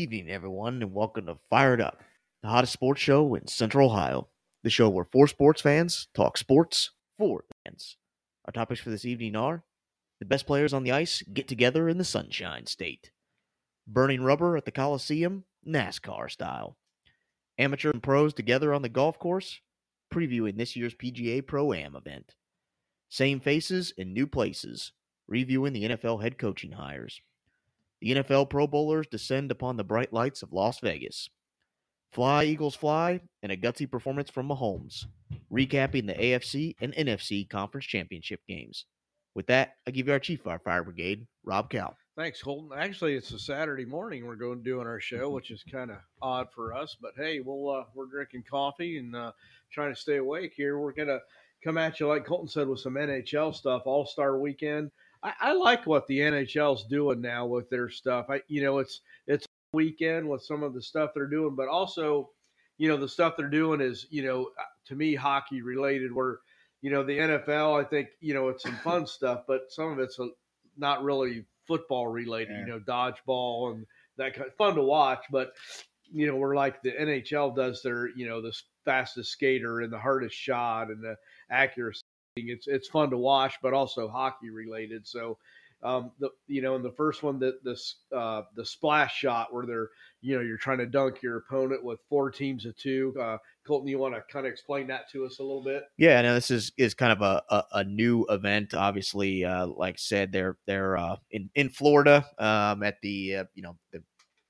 evening, everyone, and welcome to Fired Up, the hottest sports show in Central Ohio. The show where four sports fans talk sports for fans. Our topics for this evening are the best players on the ice get together in the Sunshine State, burning rubber at the Coliseum, NASCAR style, amateur and pros together on the golf course, previewing this year's PGA Pro Am event, same faces in new places, reviewing the NFL head coaching hires. The NFL Pro Bowlers descend upon the bright lights of Las Vegas. Fly, Eagles, fly, and a gutsy performance from Mahomes, recapping the AFC and NFC conference championship games. With that, I give you our Chief Fire Fire Brigade, Rob Cal. Thanks, Colton. Actually, it's a Saturday morning. We're going to doing our show, which is kind of odd for us. But hey, we'll uh, we're drinking coffee and uh, trying to stay awake here. We're gonna come at you like Colton said with some NHL stuff. All Star Weekend. I, I like what the NHL's doing now with their stuff. I, you know, it's it's weekend with some of the stuff they're doing, but also, you know, the stuff they're doing is, you know, uh, to me, hockey related. Where, you know, the NFL, I think, you know, it's some fun stuff, but some of it's a, not really football related. Yeah. You know, dodgeball and that kind. of Fun to watch, but you know, we're like the NHL does their, you know, the fastest skater and the hardest shot and the accuracy. It's it's fun to watch, but also hockey related. So, um, the you know, in the first one, the this uh, the splash shot where they're you know you're trying to dunk your opponent with four teams of two. Uh, Colton, you want to kind of explain that to us a little bit? Yeah, no, this is is kind of a, a, a new event. Obviously, uh, like I said, they're they're uh, in in Florida um, at the uh, you know the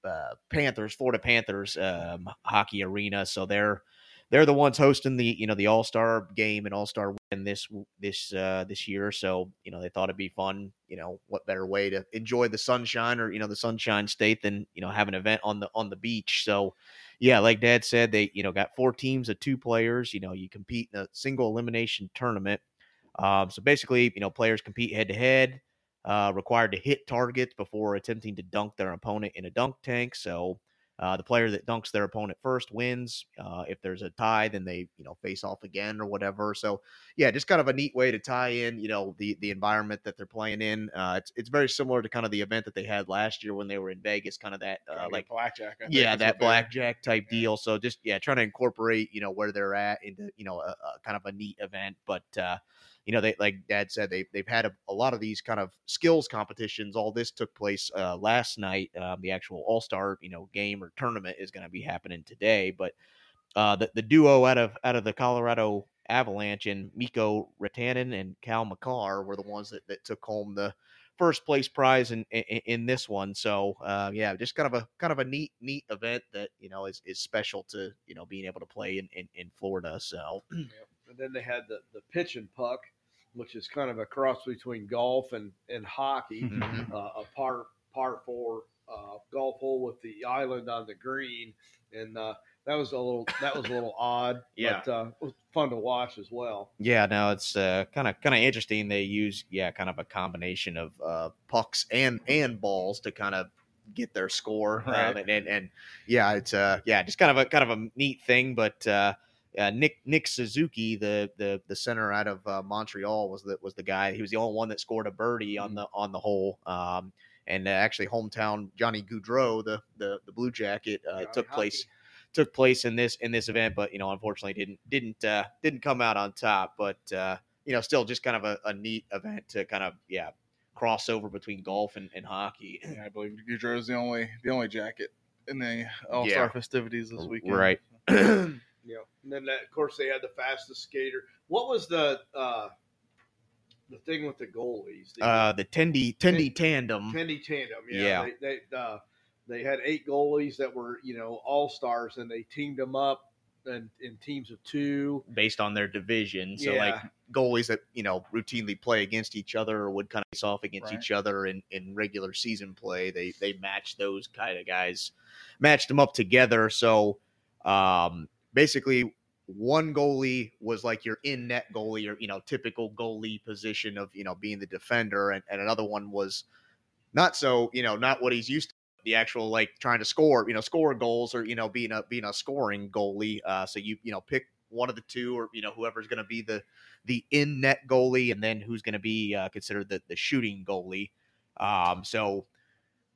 uh, Panthers, Florida Panthers um, hockey arena. So they're they're the ones hosting the you know the All Star game and All Star win this this uh, this year. So you know they thought it'd be fun. You know what better way to enjoy the sunshine or you know the Sunshine State than you know have an event on the on the beach. So yeah, like Dad said, they you know got four teams of two players. You know you compete in a single elimination tournament. Um, so basically, you know players compete head to head. Uh, required to hit targets before attempting to dunk their opponent in a dunk tank. So uh, the player that dunks their opponent first wins. Uh, if there's a tie, then they you know face off again or whatever. So yeah, just kind of a neat way to tie in you know the the environment that they're playing in. Uh, it's it's very similar to kind of the event that they had last year when they were in Vegas, kind of that uh, like blackjack. I yeah that blackjack type yeah. deal. So just yeah, trying to incorporate you know where they're at into you know a, a kind of a neat event, but. You know, they like Dad said they they've had a, a lot of these kind of skills competitions. All this took place uh, last night. Um, the actual All Star you know game or tournament is going to be happening today. But uh, the the duo out of out of the Colorado Avalanche and Mikko Rantanen and Cale Makar were the ones that, that took home the first place prize in in, in this one. So uh, yeah, just kind of a kind of a neat neat event that you know is, is special to you know being able to play in in, in Florida. So And then they had the the pitch and puck, which is kind of a cross between golf and and hockey. Mhm. uh, a par par four uh, golf hole with the island on the green, and uh, that was a little that was a little odd. Yeah. but uh, it was fun to watch as well. Yeah, no, it's kind of kind of interesting. They use yeah, kind of a combination of uh, pucks and and balls to kind of get their score. Um, and, and and yeah, it's uh yeah, just kind of a kind of a neat thing. But uh, Nick Nick Suzuki, the the the center out of uh, Montreal, was the was the guy. He was the only one that scored a birdie on the on the hole. Um, and uh, actually, hometown Johnny Gaudreau, the the the Blue Jacket, uh, took place took place in this in this event, but you know, unfortunately, didn't didn't uh, didn't come out on top. But uh, you know, still just kind of a, a neat event to kind of yeah cross over between golf and, and hockey. Yeah, I believe Gaudreau is the only the only jacket in the All Star Yeah. festivities this weekend. Right. Yeah, and then that, of course they had the fastest skater. What was the uh, the thing with the goalies? The uh, the Tendy Tendy tandem. Tendy tandem. Yeah, Yeah. They they, uh, they had eight goalies that were you know all stars, and they teamed them up and in teams of two. based on their division. So Yeah. like goalies that you know routinely play against each other or would kind of face off against Right. each other in, in regular season play. They they match those kind of guys, matched them up together. So um, basically, one goalie was like your in net goalie or you know typical goalie position of you know being the defender, and, and another one was not so you know not what he's used to. The actual like trying to score, you know, score goals or you know being a being a scoring goalie. Uh, so you you know pick one of the two, or you know whoever's going to be the the in net goalie, and then who's going to be uh, considered the the shooting goalie. Um, so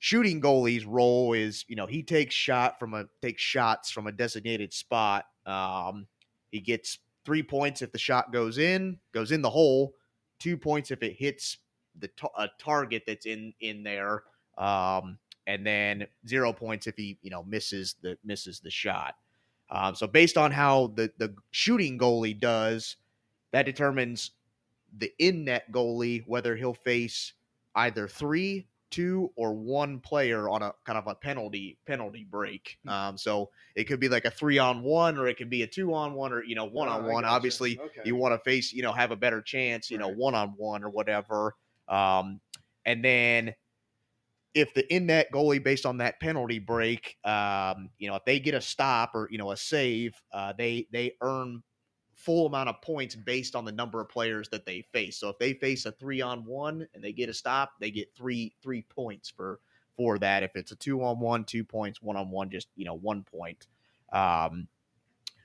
shooting goalie's role is, you know, he takes shot from a takes shots from a designated spot. Um, he gets three points if the shot goes in, goes in the hole. Two points if it hits the a target that's in in there. Um, and then zero points if he you know misses the misses the shot. Um, so based on how the the shooting goalie does, that determines the in net goalie whether he'll face either three, two, or one player on a kind of a penalty penalty break. Um, so it could be like a three on one, or it could be a two on one, or you know one on one. Obviously, Okay. you want to face you know have a better chance you know one on one or whatever. Um, and then if the in net goalie, based on that penalty break, um, you know, if they get a stop or you know a save, uh, they they earn full amount of points based on the number of players that they face. So if they face a three on one and they get a stop, they get three three points for for that. If it's a two on one, two points, one on one, just you know one point. Um,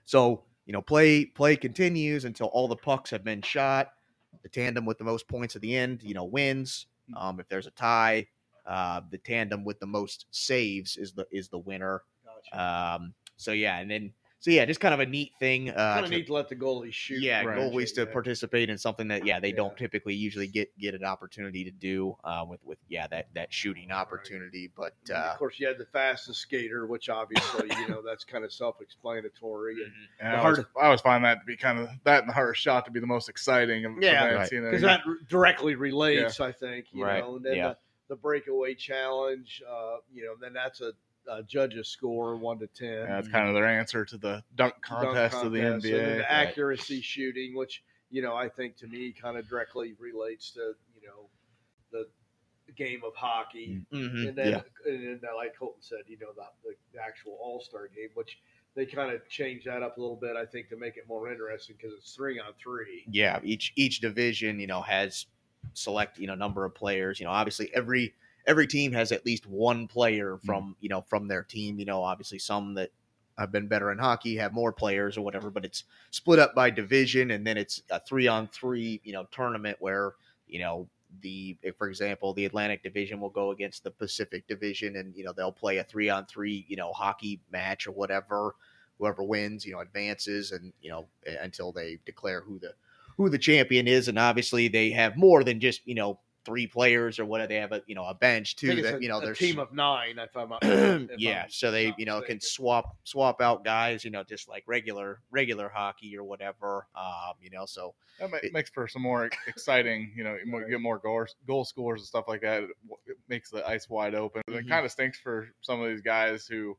so you know, play play continues until all the pucks have been shot. The tandem with the most points at the end, you know, wins. Um, if there's a tie, uh, the tandem with the most saves is the is the winner. Gotcha. Um, so yeah, and then so yeah, just kind of a neat thing. Uh, kind of to- need to let the goalies shoot. yeah, Right. goalies to Yeah. participate in something that yeah they Yeah. don't typically usually get get an opportunity to do uh, with with yeah that that shooting opportunity. But uh, of course, you had the fastest skater, which obviously, you know, that's kind of self-explanatory. And And The I, always, I always find that to be kind of that and the hardest shot to be the most exciting. Of Yeah. events, Right. you know, because that directly relates, I think, you Right, know, and then yeah. the, the breakaway challenge, uh, you know, then that's a, a judge's score one to ten. yeah, that's kind of their answer to the dunk dunk contest of the contest, and then NBA. the accuracy shooting, which you know I think to me kind of directly relates to you know the game of hockey, mhm, and then yeah, and then uh, like Colton said, you know the, the actual All Star game, which they kind of changed that up a little bit, I think, to make it more interesting because it's three on three. yeah, each each division you know has select you know number of players. You know, obviously every every team has at least one player Mm-hmm. from you know from their team. You know, obviously some that have been better in hockey have more players or whatever, but it's split up by division, and then it's a three on three you know tournament where you know the for example the Atlantic Division will go against the Pacific Division, and you know they'll play a three on three you know hockey match or whatever. Whoever wins, you know, advances, and you know until they declare who the who the champion is, and obviously they have more than just you know three players or whatever. They have a you know a bench too that a, you know a there's team of nine. If I'm if yeah, I'm so they you know can swap swap out guys, you know, just like regular regular hockey or whatever. Um, you know, so That It- makes for some more exciting, you know, Right. get more goals, goal scores and stuff like that. It, it makes the ice wide open. Mhm. It kind of stinks for some of these guys who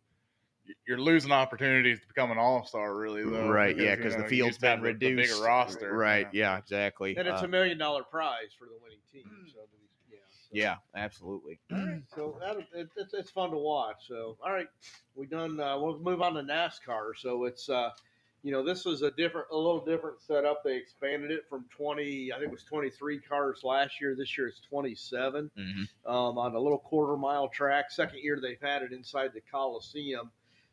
you're losing opportunities to become an all star, really. Though, right, yeah, because the you field's used to have been the- the reduced. bigger roster, right? yeah. Yeah, exactly. and it's Uh, a million dollar prize for the winning team. So yeah, so. yeah, absolutely. All right, so that, it, it's, it's fun to watch. So, all right, we done. Uh, we'll move on to NASCAR. So it's, uh, you know, this was a different, a little different setup. They expanded it from twenty, I think it was twenty three cars last year. This year it's twenty seven Mhm. um, on a little quarter mile track. Second year they've had it inside the Coliseum.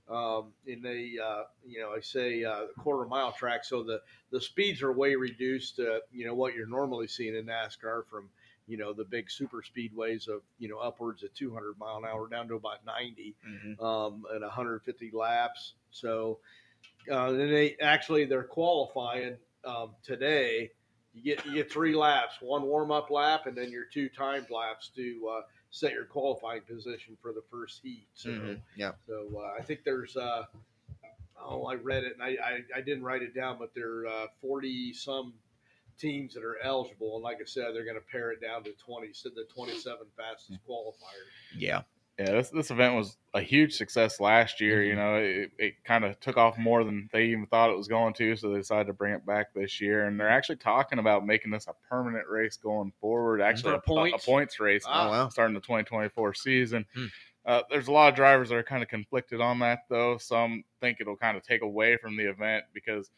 Um, and they, uh, you know, I say uh, quarter mile track, so the the speeds are way reduced to you know what you're normally seeing in NASCAR from you know the big super speedways of you know upwards of 200 mile an hour down to about 90 Mhm. um, and 150 laps. So uh, then they actually they're qualifying um, today. You get you get three laps, one warm up lap, and then your two timed laps to uh, set your qualifying position for the first heat. So Mhm. Yeah. so uh, I think there's uh, oh I read it and I, I, I didn't write it down, but there are uh, 40 some teams that are eligible, and like I said, they're going to pare it down to 20. So the 27 fastest qualifiers. Yeah. Yeah, this this event was a huge success last year. You Mhm. know, it, it kind of took off more than they even thought it was going to, so they decided to bring it back this year. And they're actually talking about making this a permanent race going forward. Actually, a, a- a points? race Ah. Oh wow. starting the 2024 season. Hmm. Uh, there's a lot of drivers that are kind of conflicted on that, though. Some think it'll kind of take away from the event because,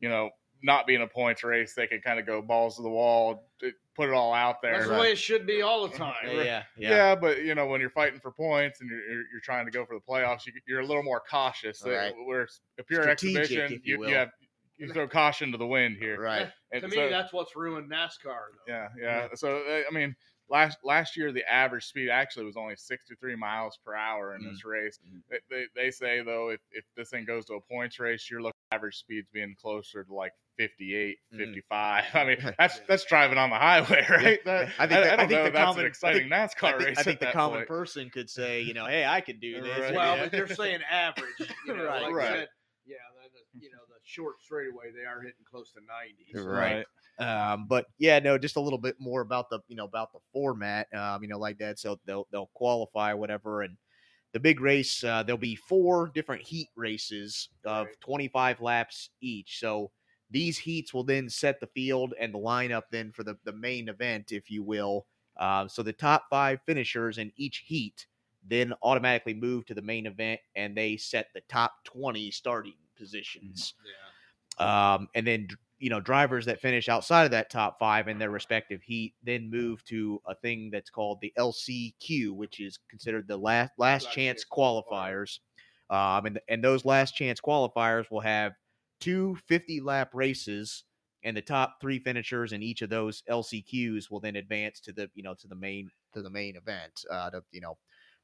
you know, not being a points race, they can kind of go balls to the wall, put it all out there. That's the way it should be all the time. Yeah. Yeah. Yeah. but you know when you're fighting for points and you're, you're, you're trying to go for the playoffs, you, you're a little more cautious. Uh, Right. Where if you're Strategic, exhibition, if you you, you have you throw caution to the wind here. Right. And to me, so- that's what's ruined NASCAR. Though. Yeah, yeah. So uh, I mean, last last year the average speed actually was only 63 miles per hour in this race. Mhm. They, they, they say though, if, if this thing goes to a points race, you're looking at average speeds being closer to like 58, Mhm. 55. I mean, that's that's driving on the highway, right? That- I think the- I don't think know the that's common- an exciting think- NASCAR I think, race. I think the common point. person could say, you know, hey, I could do this. Right. Well, yeah. but they're saying average. You know, Right. like Right. Said, yeah, the, the, you know, the short straightaway, they are hitting close to 90. so- Right. Um, but yeah, no, just a little bit more about the you know about the format. Um, you know, like that. So they'll they'll qualify whatever, and the big race uh, there'll be four different heat races of Right. 25 laps each. So these heats will then set the field and the lineup then for the the main event, if you will. Uh, so the top five finishers in each heat then automatically move to the main event, and they set the top 20 starting positions. Yeah. Um, and then you know drivers that finish outside of that top five in their respective heat then move to a thing that's called the LCQ, which is considered the last last Last chance chance qualifiers. Um, and and those last chance qualifiers will have two 50 lap races, and the top three finishers in each of those LCQs will then advance to the you know to the main to the main event uh, to you know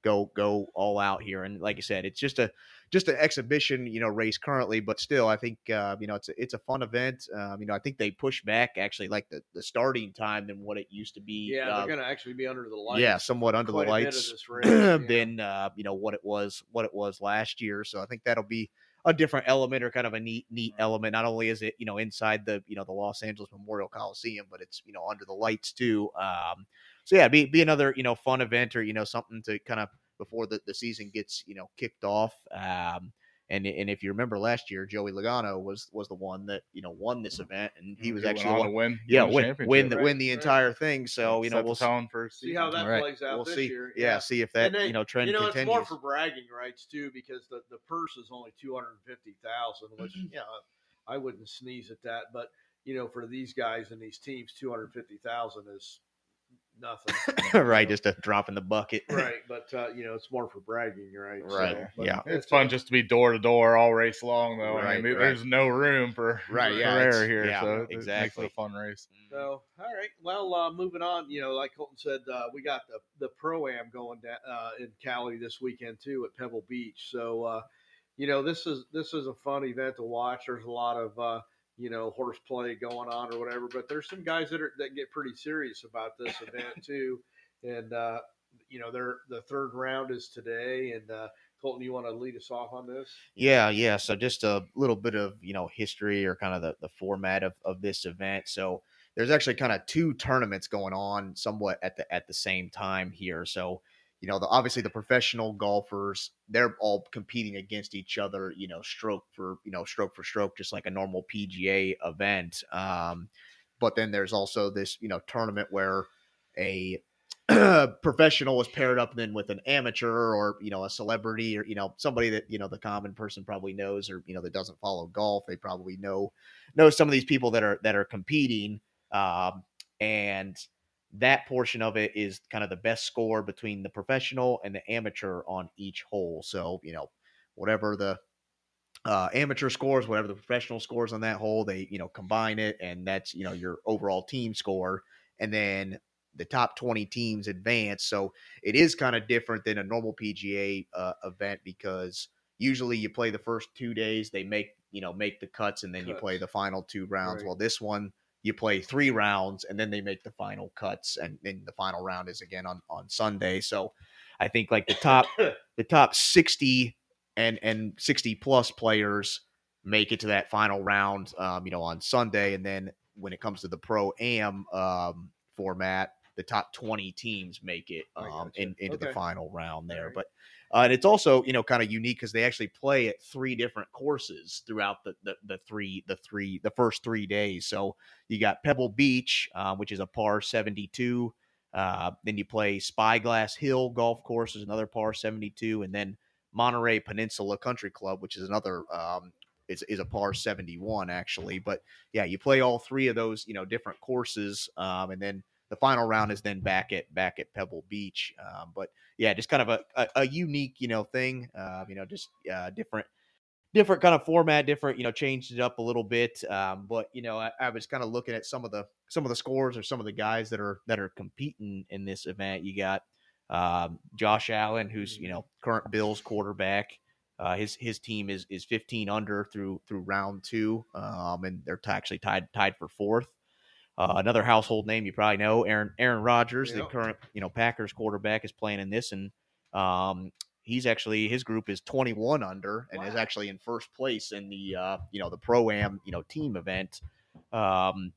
go go all out here. And like I said, it's just a just an exhibition, you know, race currently, but still, I think uh, you know it's a, it's a fun event. Um, you know, I think they push back actually like the, the starting time than what it used to be. Yeah, uh, they're going to actually be under the lights. yeah, somewhat under the quite a bit of lights race, yeah. than uh, you know what it was what it was last year. So I think that'll be a different element or kind of a neat neat element. Not only is it you know inside the you know the Los Angeles Memorial Coliseum, but it's you know under the lights too. Um, so yeah, be be another you know fun event or you know something to kind of before the, the season gets you know kicked off. Um, and and if you remember last year, Joey Logano was was the one that you know won this event, and he was went actually on the one, win. yeah the win championship. win the Right, win the right. entire thing. So you know Set the we'll see, for See how that Right. plays out we'll this see. year. Yeah, see if that And they- you know trend you know, continues. it's more for bragging rights too, because the, the purse is only two hundred fifty thousand, which Mm-hmm. yeah, I wouldn't sneeze at that. But you know, for these guys and these teams, two hundred fifty thousand is nothing. right, just a drop in the bucket. right, but uh, you know, it's more for bragging, right? Right, but yeah. It's fun just to be door to door all race long, though. I Right, mean, right. there's no room for Right, for yeah, error here, yeah, so it- it makes exactly. it a fun race. So, all right. Well, uh, moving on. You know, like Colton said, uh, we got the the pro am going down uh, in Cali this weekend too at Pebble Beach. So, uh, you know, this is this is a fun event to watch. There's a lot of uh, you know horseplay going on or whatever, but there's some guys that are that get pretty serious about this event too. And uh, you know, they're the third round is today. And uh, Colton, you want to lead us off on this? Yeah, yeah. So just a little bit of you know history or kind of the, the format of, of this event. So there's actually kind of two tournaments going on somewhat at the at the same time here. So you know, the, obviously the professional golfers they're all competing against each other. You know, stroke for you know stroke for stroke, just like a normal PGA event. Um, but then there's also this you know tournament where a professional is paired up then with an amateur or you know a celebrity or you know somebody that you know the common person probably knows or you know that doesn't follow golf they probably know know some of these people that are that are competing um, and that portion of it is kind of the best score between the professional and the amateur on each hole so you know whatever the uh, amateur scores whatever the professional scores on that hole they you know combine it and that's you know your overall team score and then the top 20 teams advance. So it is kind of different than a normal PGA uh, event because usually you play the first two days, they make you know make the cuts, and then you play the final two rounds. Right. Well, this one you play three rounds, and then they make the final cuts, and then the final round is again on on Sunday. So I think like the top the top 60 and and 60 plus players make it to that final round um, you know on sunday and then when it comes to the pro am um, format the top 20 teams make it um, gotcha. in, into the final round there Alright. but uh, and it's also you know kind of unique because they actually play at three different courses throughout the, the the three the three the first three days so you got pebble beach uh, which is a par 72 uh, then you play Spyglass Hill Golf Course is another par 72, and then Monterey Peninsula Country Club, which is another um, is is a par 71 actually. But yeah, you play all three of those you know different courses, um, and then the final round is then back at back at Pebble Beach. Um, but yeah, just kind of a, a, a unique you know thing, uh, you know, just uh, different different kind of format, different, you know, changed it up a little bit. Um, but you know, I, I was kind of looking at some of the some of the scores or some of the guys that are that are competing in this event. You got um, Josh Allen, who's you know current Bills quarterback. Uh, his his team is is 15 under through through round two, um, and they're t- actually tied tied for fourth. Uh, another household name you probably know, Aaron Aaron Rodgers, the current you know Packers quarterback, is playing in this, and um, he's actually his group is 21 under and is actually in first place in the uh, you know the pro am you know team event. Um,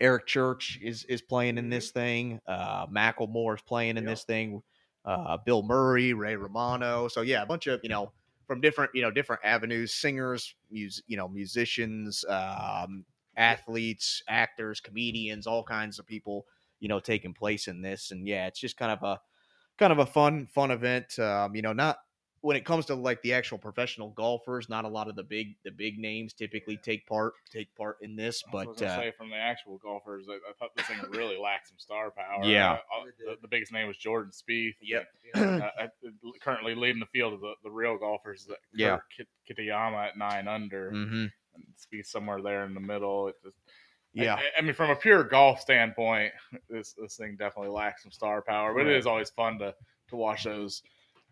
Eric Church is is playing in this thing. Uh, Macklemore is playing in Yep. this thing. Uh, Bill Murray, Ray Romano. So yeah, a bunch of you know from different you know different avenues, singers, mus- you know musicians, um, athletes, actors, comedians, all kinds of people you know taking place in this. And yeah, it's just kind of a kind of a fun fun event. Um, you know, not when it comes to like the actual professional golfers, not a lot of the big the big names typically take part take part in this, I but gonna uh, say from the actual golfers, I, I thought this thing really lacked some star power. Yeah. Uh, uh, the, the biggest name was Jordan Spieth. Yep. Uh, uh, currently leading the field of the, the real golfers. That Yeah. Kitayama at nine under. mhm. And Spieth somewhere there in the middle. It just, yeah, I, I mean, from a pure golf standpoint, this this thing definitely lacks some star power. But Right. it is always fun to to watch those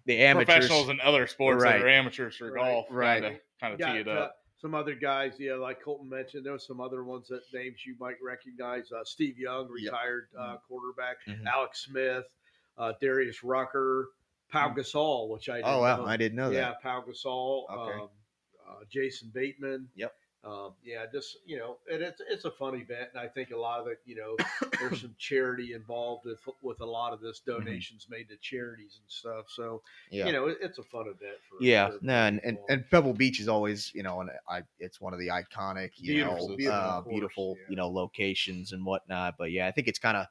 the amateurs. professionals in other sports Right. that are amateurs for Right. golf. Right. Kind of, kind of got tee it uh, up. some other guys, yeah, like Colton mentioned. There were some other ones that names you might recognize. Uh, Steve Young, Yep. retired uh, quarterback. Mhm. Alex Smith, uh, Darius Rucker, Pau Gasol, which I didn't Oh wow, know. I didn't know yeah, that. Pau Gasol, Okay. um, uh, Jason Bateman. Yep. Um, yeah, just you know, and it's it's a fun event, and I think a lot of it, you know, there's some charity involved with with a lot of this donations made to charities and stuff. So Mm-hmm. Yeah, you know, it, it's a fun event for yeah, for no, and, and and Pebble Beach is always you know, and I it's one of the iconic, you Beautiful, know, beautiful uh, course, yeah. you know, locations and whatnot. But yeah, I think it's kind of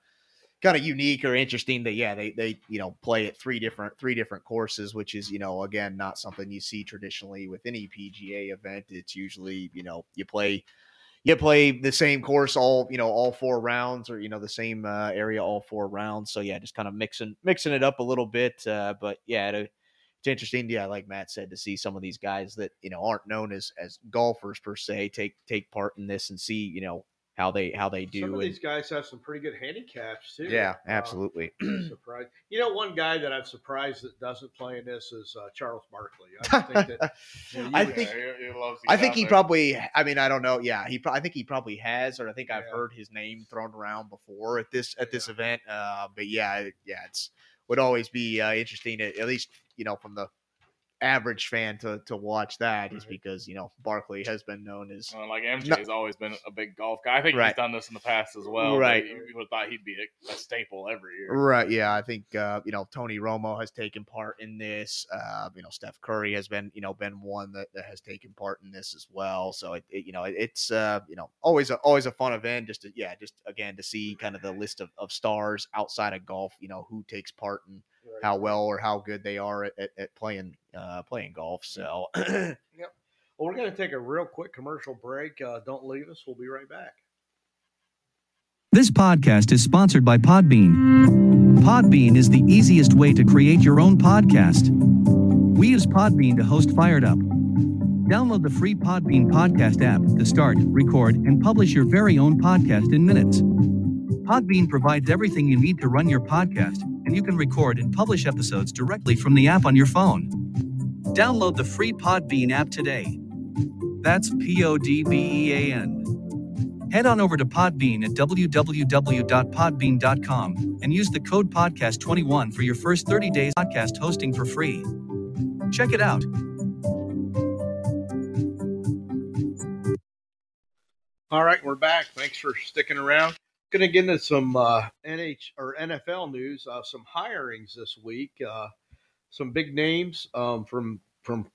kind of unique or interesting that yeah they they you know play at three different three different courses which is you know again not something you see traditionally with any pga event. It's usually you know you play you play the same course all you know all four rounds or you know the same uh, area all four rounds. So yeah just kind of mixing mixing it up a little bit uh, but yeah it, it's interesting yeah like matt said to see some of these guys that you know aren't known as as golfers per se take take part in this and see you know how they how they do Some of and- these guys have some pretty good handicaps too. yeah Um, absolutely I'm surprised. You know, one guy that I'm surprised that doesn't play in this is uh, Charles Barkley. I think that you know, you I would- think- Yeah, he- he loves to I think he there. probably. I mean, I don't know. Yeah, he. pro- I think he probably has, or I think I've Yeah. heard his name thrown around before at this at this event. Uh, but yeah, yeah, it's would always be uh, interesting, to, at least you know from the average fan to to watch that, just Right. because you know Barkley has been known as Uh, like MJ has always been a big golf guy. I think Right. he's done this in the past as well. Right. You, would have thought he'd be a, a staple every year. Right. Yeah. I think, uh, you know, Tony Romo has taken part in this. Uh, you know, Steph Curry has been, you know, been one that, that has taken part in this as well. So it, it you know, it, it's, uh, you know, always, a, always a fun event just to, yeah, just again, to see kind of the list of, of stars outside of golf, you know, who takes part Right. How well or how good they are at, at, at playing, uh, playing golf. So yep. Well, we're going to take a real quick commercial break. Uh, don't leave us. We'll be right back. This podcast is sponsored by Podbean. Podbean is the easiest way to create your own podcast. We use Podbean to host Fired Up. Download the free Podbean podcast app to start, record, and publish your very own podcast in minutes. Podbean provides everything you need to run your podcast, and you can record and publish episodes directly from the app on your phone. Download the free Podbean app today. That's P O D B E A N. Head on over to Podbean at www.podbean.com and use the code podcast21 for your first 30 days podcast hosting for free. Check it out. All right, we're back. Thanks for sticking around. Going to get into some uh, NH or NFL news. Uh, some hirings this week. Uh, some big names um, from from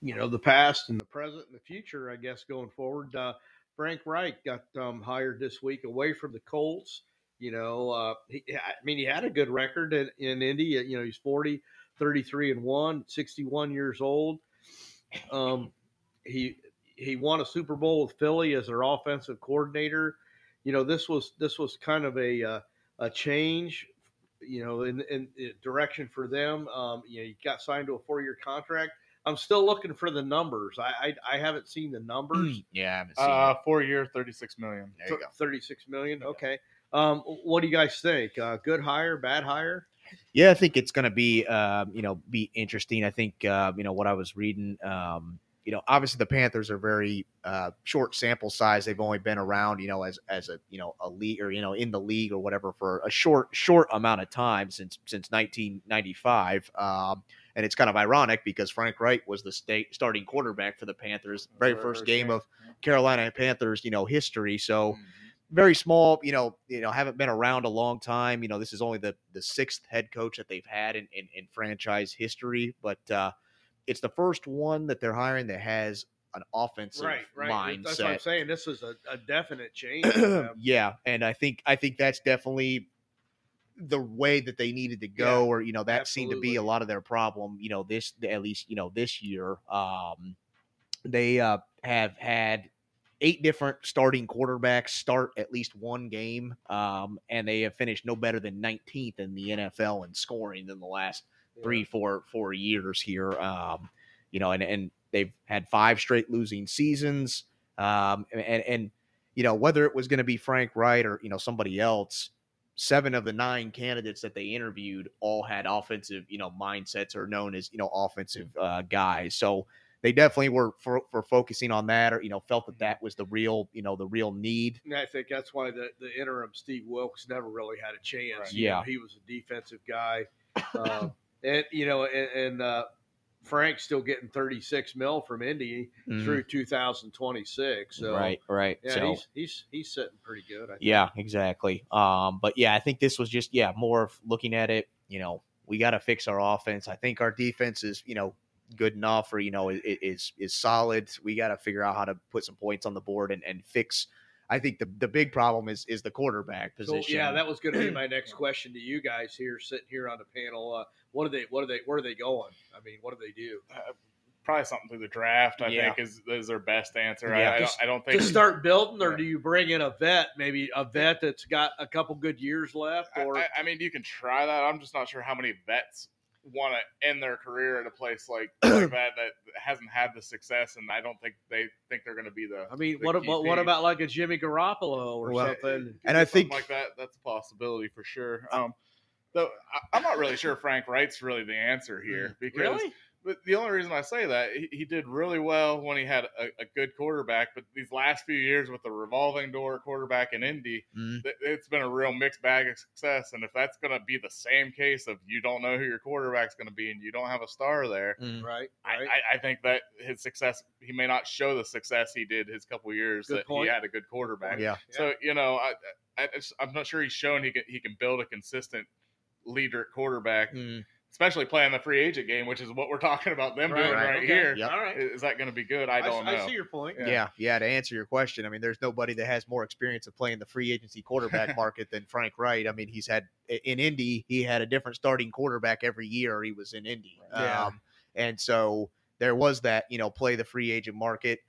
you know the past and the present and the future. I guess going forward. Uh, Frank Reich got um, hired this week away from the Colts. You know, uh, he, I mean, he had a good record in, in Indy. You know, he's 40, 33 and 1, 61 years old. Um, he he won a Super Bowl with Philly as their offensive coordinator. You know, this was this was kind of a uh, a change, you know, in, in, in direction for them. Um, you know, he got signed to a four year contract. I'm still looking for the numbers. I I, I haven't seen the numbers. yeah, I haven't seen Uh, it. four year, thirty six million. There you go. Thirty-six million. Okay. Um, what do you guys think? Uh, good hire, bad hire? Yeah, I think it's going to be, um, you know, be interesting. I think, uh, you know, what I was reading, um, you know, obviously the Panthers are very uh, short sample size. They've only been around, you know, as as a you know a league or you know in the league or whatever for a short short amount of time since since 1995. Um, and it's kind of ironic because Frank Reich was the state starting quarterback for the Panthers, very first game of Carolina Panthers, you know, history. So Mhm. very small, you know, you know, haven't been around a long time. You know, this is only the the sixth head coach that they've had in in, in franchise history, but uh, it's the first one that they're hiring that has an offensive Right, right. mindset. That's what I'm saying. This is a, a definite change. yeah, and I think I think that's definitely the way that they needed to go, Yeah, or you know that seemed to be a lot of their problem. You know, this at least you know this year, um, they uh, have had eight different starting quarterbacks start at least one game, um, and they have finished no better than 19th in the NFL in scoring in the last three, four, four years here. Um, you know, and and they've had five straight losing seasons. Um, and and you know whether it was going to be Frank Reich or you know somebody else, seven of the nine candidates that they interviewed all had offensive you know mindsets or known as you know offensive uh, guys. So they definitely were for, for focusing on that or you know felt that that was the real you know the real need. And I think that's why the, the interim Steve Wilks never really had a chance. Right. You know, Yeah. he was a defensive guy, uh, and you know, and, and uh, Frank's still getting 36 mil from Indy through 2026. So right, right. yeah, so, he's he's he's sitting pretty good. I think. Yeah, exactly. Um, but yeah, I think this was just yeah more of looking at it. You know, we got to fix our offense. I think our defense is you know good enough or you know i- i- is is solid. We got to figure out how to put some points on the board and, and fix. I think the the big problem is is the quarterback So position. yeah, that was going to be my next question to you guys here, sitting here on the panel. Uh, what are they? What are they? Where are they going? I mean, what do they do? Probably something through the draft. I Yeah. think is is their best answer. Yeah. I, I, don't, I don't think To start building, or Yeah. do you bring in a vet? Maybe a vet that's got a couple good years left, I, or I, I mean, you can try that. I'm just not sure how many vets want to end their career at a place like, like that that hasn't had the success, and I don't think they think they're going to be the. I mean, the what key about what about like a Jimmy Garoppolo or Well, something? and I Something think- like that. That's a possibility for sure. Um, though I, I'm not really sure Frank Reich's really the answer here because Really? But the only reason I say that he, he did really well when he had a, a good quarterback, but these last few years with the revolving door quarterback in Indy, th- it's been a real mixed bag of success. And if that's going to be the same case of you don't know who your quarterback's going to be and you don't have a star there, Mm. Right, I, right. I, I think that his success he may not show the success he did his couple years Good that point. he had a good quarterback. yeah, So you know, I, I, I'm not sure he's shown he can he can build a consistent leader at quarterback, Mm. Especially playing the free agent game, which is what we're talking about them doing right, okay. here. Yep. All right. Is that going to be good? I don't I, know. see your point. Yeah. yeah, yeah. To answer your question, I mean, there's nobody that has more experience of playing the free agency quarterback market than Frank Reich. I mean, he's had in Indy, he had a different starting quarterback every year he was in Indy. Yeah. Um, and so there was that, you know, play the free agent market,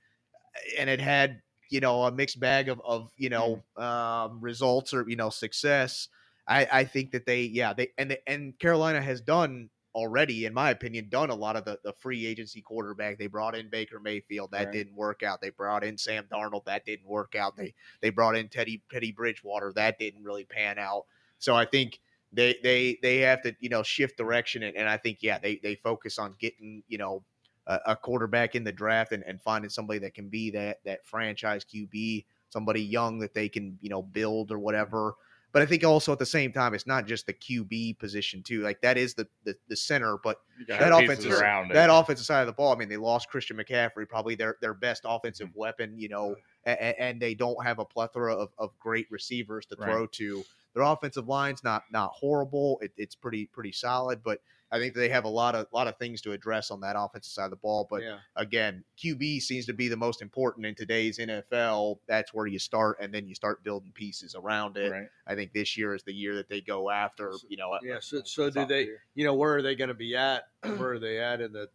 and it had, you know, a mixed bag of, of you know, um, results or you know, success. I, I think that they, yeah, they and the, and Carolina has done already, in my opinion, done a lot of the, the free agency quarterback. They brought in Baker Mayfield, that Right. didn't work out. They brought in Sam Darnold, that didn't work out. They they brought in Teddy Teddy Bridgewater, that didn't really pan out. So I think they they they have to you know shift direction, and, and I think yeah they they focus on getting you know a, a quarterback in the draft and, and finding somebody that can be that that franchise QB, somebody young that they can you know build or whatever. But I think also at the same time, it's not just the QB position too. Like that is the the, the center, but that offensive around it. that offensive side of the ball. I mean, they lost Christian McCaffrey, probably their their best offensive Mm-hmm. weapon. You know, and, and they don't have a plethora of, of great receivers to Right. throw to. Their offensive line's not not horrible. It, it's pretty pretty solid, but I think they have a lot of lot of things to address on that offensive side of the ball. But yeah. again, QB seems to be the most important in today's NFL. That's where you start, and then you start building pieces around it. Right. I think this year is the year that they go after. You know, Yeah. So, so do they? tier. You know, where are they going to be at? Where are they at in the?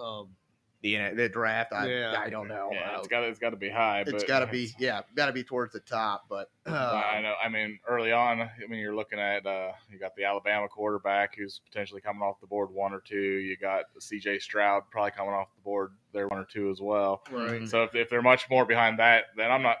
Um, the the draft. I Yeah. I don't know. Yeah, it's got it's got to be high. It's got to be it's- yeah, got to be towards the top. But uh, I know. I mean, early on, I mean, you're looking at uh, you got the Alabama quarterback who's potentially coming off the board one or two. You got C.J. Stroud probably coming off the board there one or two as well. Right. So if, if they're much more behind that, then I'm not.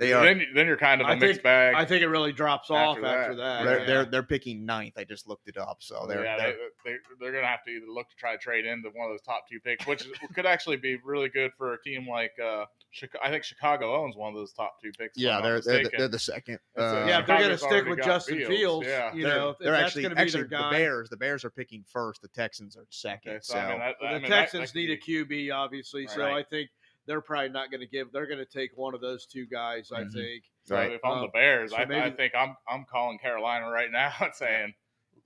They are Then then you're kind of a I mixed think- bag. I think it really drops off After after that. that. they're, yeah. they're they're picking ninth. I just looked it up, so they're, yeah, they're they, they, they're going to have to either look to try to trade into one of those top two picks, which is, could actually be really good for a team like uh, Chicago. I think Chicago owns one of those top two picks. yeah they're they're the, they're the second. It's a- Uh, yeah, if they're going to stick with Justin Fields, Fields, yeah. you they're, know, if they're actually be actually their guy. the Bears. The Bears are picking first. The Texans are second. Okay, so so, I mean, that, I the mean, Texans that need a QB, obviously. So I think they're probably not going to give. They're going to take one of those two guys. I Mhm. think. So Right. if I'm Uh, the Bears, so I, I think I'm I'm calling Carolina right now and saying,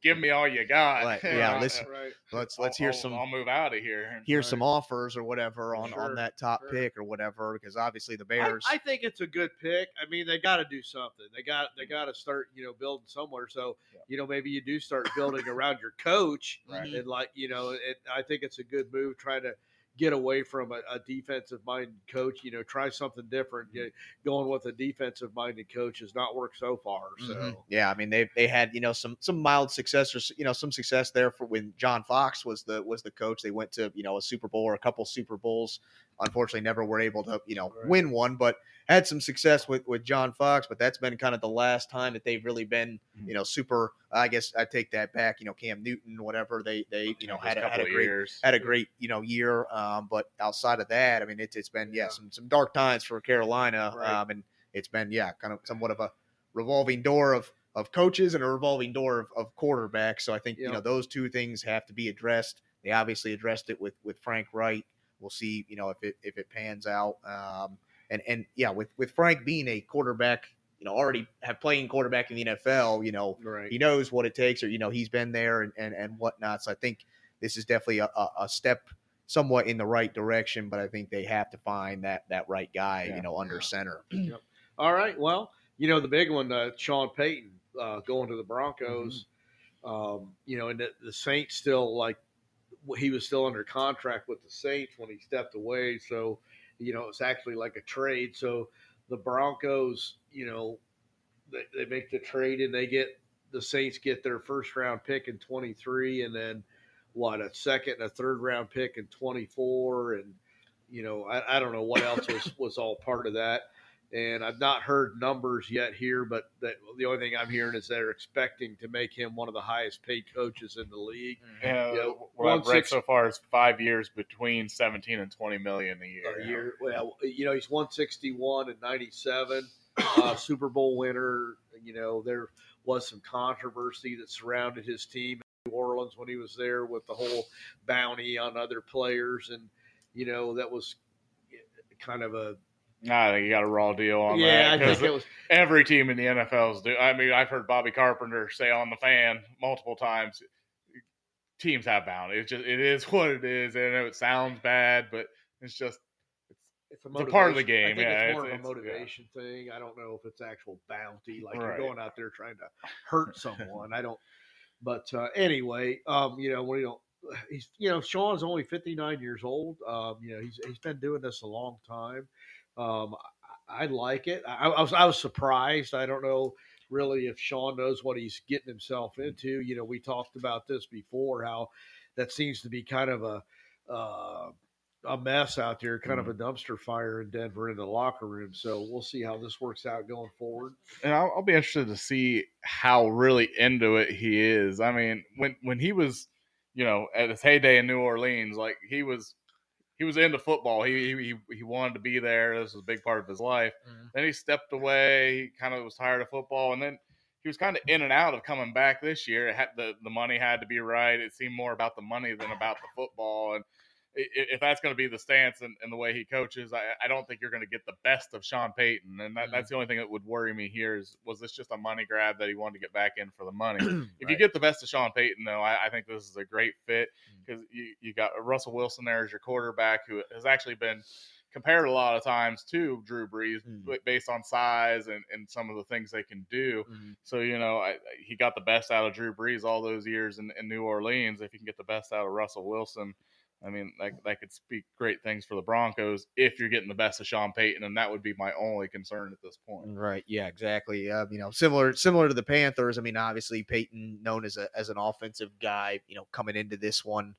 "Give me all you got." Right, yeah, listen, Right. let's let's hear I'll- some I'll move out of here. here's some offers or whatever on Sure, on that top sure. pick or whatever because obviously the I, Bears. I think it's a good pick. I mean, they got to do something. They got they got to start, you know, building somewhere. So, Yeah. you know, maybe you do start building around your coach, Right. and like, you know, it, I think it's a good move trying to get away from a, a defensive minded coach. You know, try something different. You going with a defensive minded coach has not worked so far. So, Mhm. Yeah, I mean they they had you know some some mild success or you know some success there for when John Fox was the was the coach. They went to you know a Super Bowl or a couple Super Bowls. Unfortunately, never were able to you know Right. win one, but had some success with with John Fox. But that's been kind of the last time that they've really been Mm-hmm. you know super. I guess I take that back. You know Cam Newton, whatever they they you know had a, had a great years. had a great you know year. Um, but outside of that, I mean, it's it's been yeah, Yeah. some some dark times for Carolina. Right. Um, and it's been yeah, kind of somewhat of a revolving door of of coaches and a revolving door of, of quarterbacks. So I think you know those two things have to be addressed. They obviously addressed it with with Frank Reich. We'll see you know if it if it pans out. Um, and and yeah, with with Frank being a quarterback, you know, already have playing quarterback in the NFL, you know, right. he knows what it takes or you know he's been there and and, and whatnot so i think this is definitely a, a, a step somewhat in the right direction but i think they have to find that that right guy Yeah. you know under Yeah. center All right. Well, you know the big one, uh, Sean Payton uh, going to the Broncos. Um, you know, and the, the Saints still like he was still under contract with the Saints when he stepped away. So, you know, it's actually like a trade. So the Broncos, you know, they, they make the trade and they get the Saints get their first round pick in 23 and then what a second and a third round pick in 24 and you know I, I don't know what else was was all part of that and I've not heard numbers yet here, but that the only thing I'm hearing is they're expecting to make him one of the highest paid coaches in the league. Yeah, Yeah, what I've read six- so far is five years between 17 and 20 million a year. A year, well, you know, he's 161 and 97, uh, Super Bowl winner. You know, there was some controversy that surrounded his team in New Orleans when he was there with the whole bounty on other players, and you know that was kind of a I think you got a raw deal on yeah. that Yeah, I think it was every team in the NFL is do. I mean, I've heard Bobby Carpenter say on the fan multiple times. Teams have bounty. It's just it is what it is. I know it sounds bad, but it's just it's a, It's a part of the game, I think yeah, it's more it's- of a it's- yeah. motivation thing. I don't know if it's actual bounty, like Right. you're going out there trying to hurt someone. I don't. But uh, anyway, um, you know, when you know, he's you know, Sean's only 59 years old. Um, you know, he's he's been doing this a long time. Um, I, I like it. I, I was I was surprised. I don't know really if Sean knows what he's getting himself into. You know, we talked about this before. How that seems to be kind of a uh, a mess out there, kind of a dumpster fire in Denver in the locker room. So we'll see how this works out going forward. and I'll, I'll be interested to see how really into it he is. I mean, when when he was, you know, at his heyday in New Orleans, like he was, he was into football. He he he wanted to be there. This was a big part of his life. Mhm. Then he stepped away. He kind of was tired of football, and then he was kind of in and out of coming back this year. It had the the money had to be right. It seemed more about the money than about the football, and if that's going to be the stance and, and the way he coaches, I, I don't think you're going to get the best of Sean Payton. And that, that's the only thing that would worry me here is was this just a money grab that he wanted to get back in for the money? if you get the best of Sean Payton, though, I, I think this is a great fit because you, you got Russell Wilson there as your quarterback who has actually been compared a lot of times to Drew Brees Mm. but based on size and, and some of the things they can do. Mhm. So, you know, I, I- he got the best out of Drew Brees all those years in, in New Orleans. If you can get the best out of Russell Wilson, I mean, that that could speak great things for the Broncos if you're getting the best of Sean Payton, and that would be my only concern at this point. Right. Yeah. Exactly. You know, similar similar to the Panthers. I mean, obviously Payton, known as a as an offensive guy, you know, coming into this one,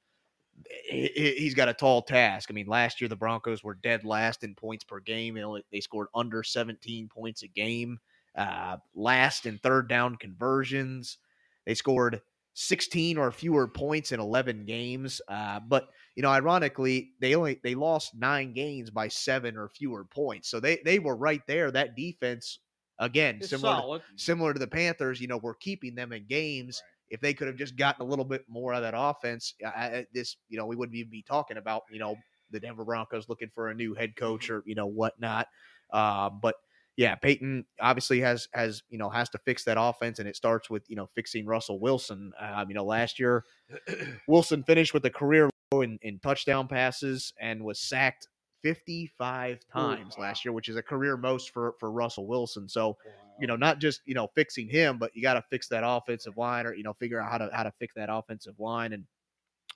he, he's got a tall task. I mean, last year the Broncos were dead last in points per game. You know, they scored under 17 points a game. Uh, last in third down conversions. They scored 16 or fewer points in 11 games. Uh, but you know, ironically, they only they lost nine games by seven or fewer points. So they they were right there. That defense, again, It's similar to, similar to the Panthers. You know, we're keeping them in games. If they could have just gotten a little bit more of that offense, I- this you know we wouldn't even be talking about you know the Denver Broncos looking for a new head coach or you know whatnot. Uh, but yeah, Peyton obviously has has you know has to fix that offense, and it starts with you know fixing Russell Wilson. Um, you know, last year Wilson finished with a career low in, in touchdown passes and was sacked 55 times last year, which is a career most for for Russell Wilson. So you know, not just you know fixing him, but you got to fix that offensive line, or you know, figure out how to how to fix that offensive line. And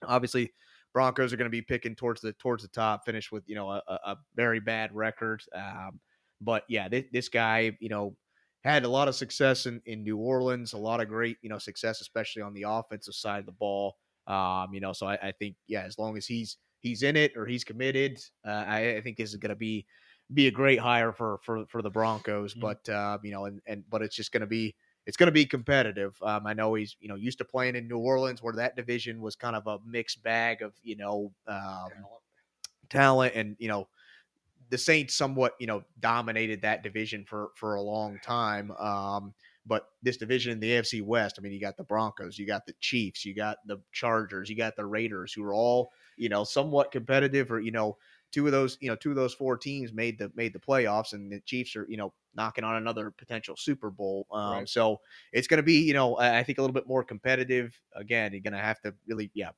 obviously, Broncos are going to be picking towards the towards the top, finish with you know a, a a very bad record. Um, but yeah, this, this guy, you know, had a lot of success in, in New Orleans, a lot of great you know success, especially on the offensive side of the ball. Um, you know, so I, I think yeah, as long as he's he's in it or he's committed, uh, I, I think this is going to be be a great hire for for for the Broncos. Mhm. But uh, you know, and and but it's just going to be it's going to be competitive. Um, I know he's you know used to playing in New Orleans, where that division was kind of a mixed bag of you know um, talent, and you know the Saints somewhat you know dominated that division for for a long time. Um, but this division in the AFC West, I mean, you got the Broncos, you got the Chiefs, you got the Chargers, you got the Raiders, who are all you know somewhat competitive, or you know two of those you know two of those four teams made the made the playoffs, and the Chiefs are you know knocking on another potential Super Bowl. Um, Right. So it's going to be you know I I think a little bit more competitive. Again, you're going to have to really yeah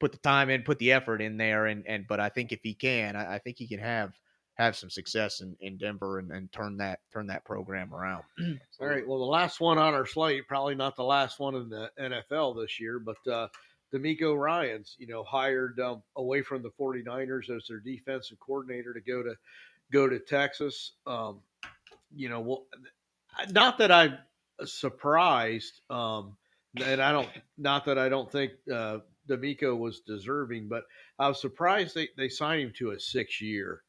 put the time in, put the effort in there, and and but I think if he can, I, I think he can have have some success in, in Denver and, and turn that turn that program around. All right. Well, the last one on our slate, probably not the last one in the NFL this year, but uh, DeMeco Ryans, you know, hired um, away from the 49ers as their defensive coordinator to go to go to Texas. Um, you know, well, not that I'm surprised, um, and I don't, not that I don't think uh, DeMeco was deserving, but I was surprised they, they signed him to a six year.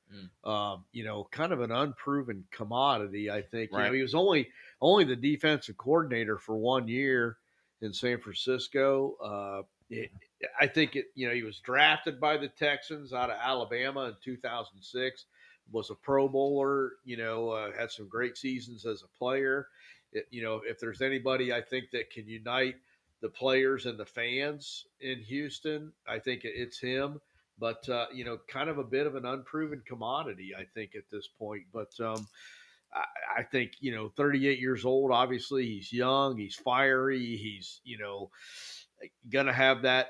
Um, you know, kind of an unproven commodity. I think. You know, he was only only the defensive coordinator for one year in San Francisco. Uh, it, I think it. You know, he was drafted by the Texans out of Alabama in 2006. Was a Pro Bowler. You know, uh, had some great seasons as a player. It, you know, if there's anybody I think that can unite the players and the fans in Houston, I think it's him. But uh, you know, kind of a bit of an unproven commodity, I think, at this point. But um, I, I think you know, 38 years old. Obviously, he's young. He's fiery. He's you know, gonna have that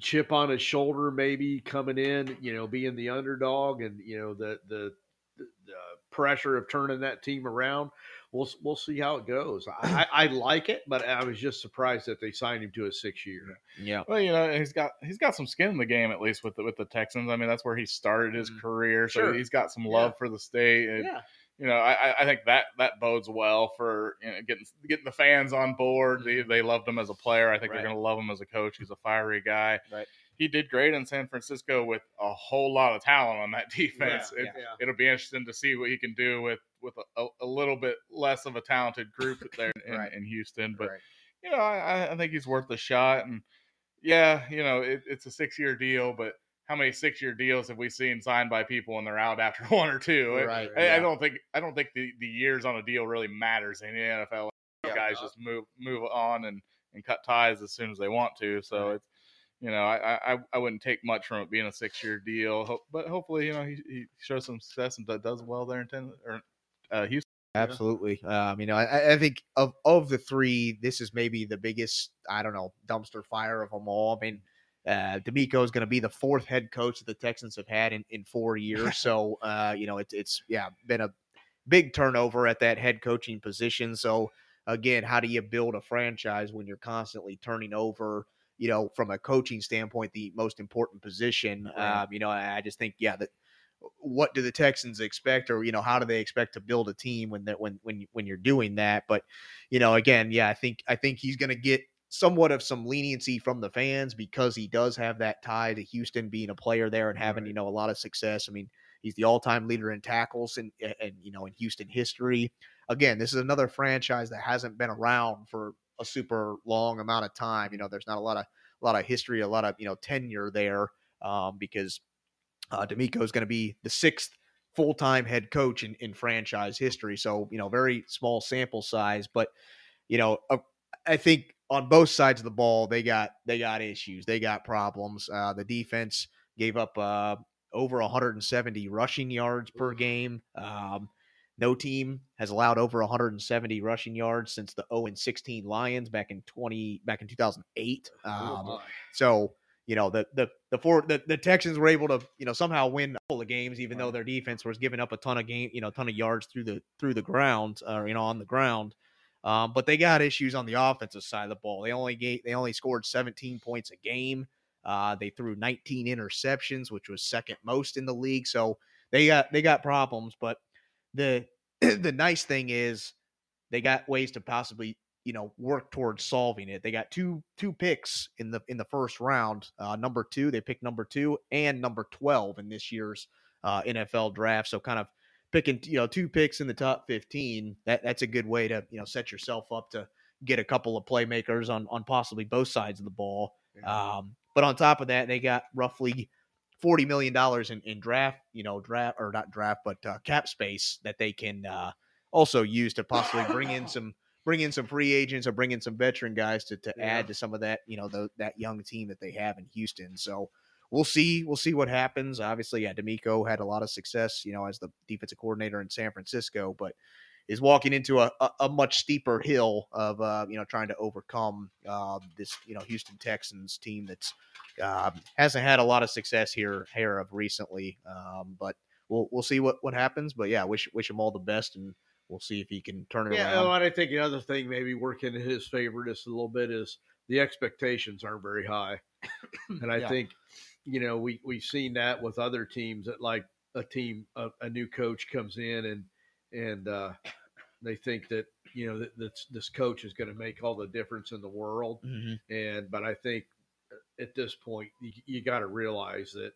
chip on his shoulder, maybe coming in. You know, being the underdog, and you know the the, the, the pressure of turning that team around. We'll we'll see how it goes. I, I like it, but I was just surprised that they signed him to a six year. Yeah. Well, you know, he's got he's got some skin in the game at least with the, with the Texans. I mean, that's where he started his Mhm. career, so Sure. he's got some love Yeah. for the state. And, Yeah, You know, I, I- I think that that bodes well for you know, getting getting the fans on board. They, they loved him as a player. I think Right. they're going to love him as a coach. He's a fiery guy. Right. He did great in San Francisco with a whole lot of talent on that defense. Yeah, It- yeah. It'll be interesting to see what he can do with with a, a little bit less of a talented group there in, Right. in Houston. But Right. you know, I, I think he's worth a shot. And yeah, you know, it, it's a six year deal, but how many six year deals have we seen signed by people and they're out after one or two? I- Right, I, yeah. I don't think I don't think the, the years on a deal really matters in the NFL. Yeah, Guys uh, just move move on and, and cut ties as soon as they want to. So Right. it's you know, I, I I wouldn't take much from it being a six year deal, but hopefully, you know, he, he shows some success and does well there in ten, or uh, Houston. Absolutely. Um, you know, I, I think of of the three, this is maybe the biggest, I don't know, dumpster fire of them all. I mean, uh, DeMeco is going to be the fourth head coach that the Texans have had in, in four years. So, uh, you know, it's it's yeah been a big turnover at that head coaching position. So, again, how do you build a franchise when you're constantly turning over? You know, from a coaching standpoint, the most important position. Right. Um, you know, I just think, yeah, that what do the Texans expect, or you know, how do they expect to build a team when that when when when you're doing that? But you know, again, yeah, I think I think he's going to get somewhat of some leniency from the fans because he does have that tie to Houston being a player there and having Right. you know a lot of success. I mean, he's the all-time leader in tackles and and you know in Houston history. Again, this is another franchise that hasn't been around for a super long amount of time. You know, there's not a lot of a lot of history, a lot of you know tenure there um, because uh, DeMeco is going to be the sixth full-time head coach in, in franchise history. So you know, very small sample size, but you know, uh, I think on both sides of the ball they got they got issues, they got problems. Uh, the defense gave up uh, over 170 rushing yards per game. Um, no team has allowed over 170 rushing yards since the 0 and 16 Lions back in 20 back in 2008. Oh, Um, so you know the the the four the, the Texans were able to you know somehow win a couple of games even though their defense was giving up a ton of game you know ton of yards through the through the ground or you know on the ground. Um, but they got issues on the offensive side of the ball. They only gave, they only scored 17 points a game. Uh, they threw 19 interceptions, which was second most in the league. So they got they got problems. But the the nice thing is they got ways to possibly you know work towards solving it. They got two two picks in the in the first round. Uh, number two, they picked number two and number twelve in this year's uh, NFL draft. So kind of picking you know two picks in the top fifteen. That that's a good way to you know set yourself up to get a couple of playmakers on on possibly both sides of the ball. Um, but on top of that, they got roughly forty million dollars in, in draft, you know, draft or not draft, but uh, cap space that they can uh, also use to possibly bring in some bring in some free agents or bring in some veteran guys to, to Yeah. add to some of that, you know, the, that young team that they have in Houston. So we'll see. We'll see what happens. Obviously, yeah, DeMeco had a lot of success, you know, as the defensive coordinator in San Francisco, but is walking into a, a, a much steeper hill of uh, you know trying to overcome uh, this you know Houston Texans team that's uh, hasn't had a lot of success here here of recently. Um, but we'll we'll see what what happens. But yeah, wish wish him all the best, and we'll see if he can turn it Yeah, around. well, and I think the other thing maybe working in his favor just a little bit is the expectations aren't very high, and I Yeah. think you know we we've seen that with other teams that like a team a, a new coach comes in and and uh, they think that you know that this, this coach is going to make all the difference in the world, Mhm. and but I think at this point you, you got to realize that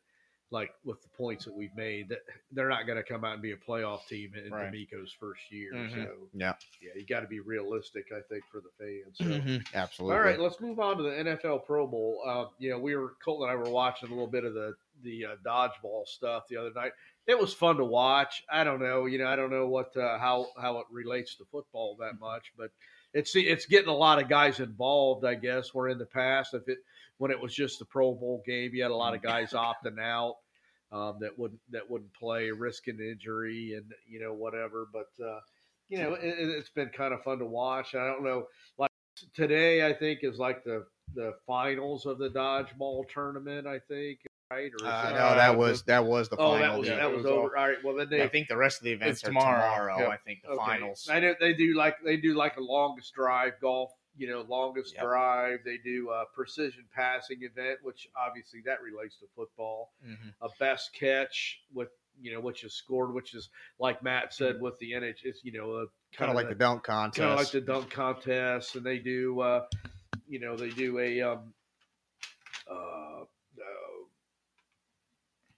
like with the points that we've made that they're not going to come out and be a playoff team in Right. DeMeco's first year. Mhm. So Yeah. yeah, you got to be realistic, I think, for the fans. So. Mhm. Absolutely. All right, let's move on to the NFL Pro Bowl. Uh, you know, we were Colton and I were watching a little bit of the the uh, dodgeball stuff the other night. It was fun to watch. I don't know, you know, I don't know what uh, how how it relates to football that much, but it's it's getting a lot of guys involved. I guess where in the past, if it when it was just the Pro Bowl game, you had a lot of guys opting out um, that wouldn't that wouldn't play, risking injury and you know whatever. But uh, you know, it, it's been kind of fun to watch. I don't know, like today, I think is like the the finals of the dodgeball tournament. I think right or Uh, no, that was that was the oh final. that was yeah, that was, was over. All right, well then they I think the rest of the events are tomorrow. tomorrow. Yep. I think the okay. finals. I know they do like they do like a longest drive golf. You know, longest Yep. drive. They do a precision passing event, which obviously that relates to football. Mhm. a best catch with you know which is scored, which is like Matt said with the NH, it's you know a Kind of like the dunk contest. kind of like the dunk contest, and they do uh, you know they do a um, uh, uh,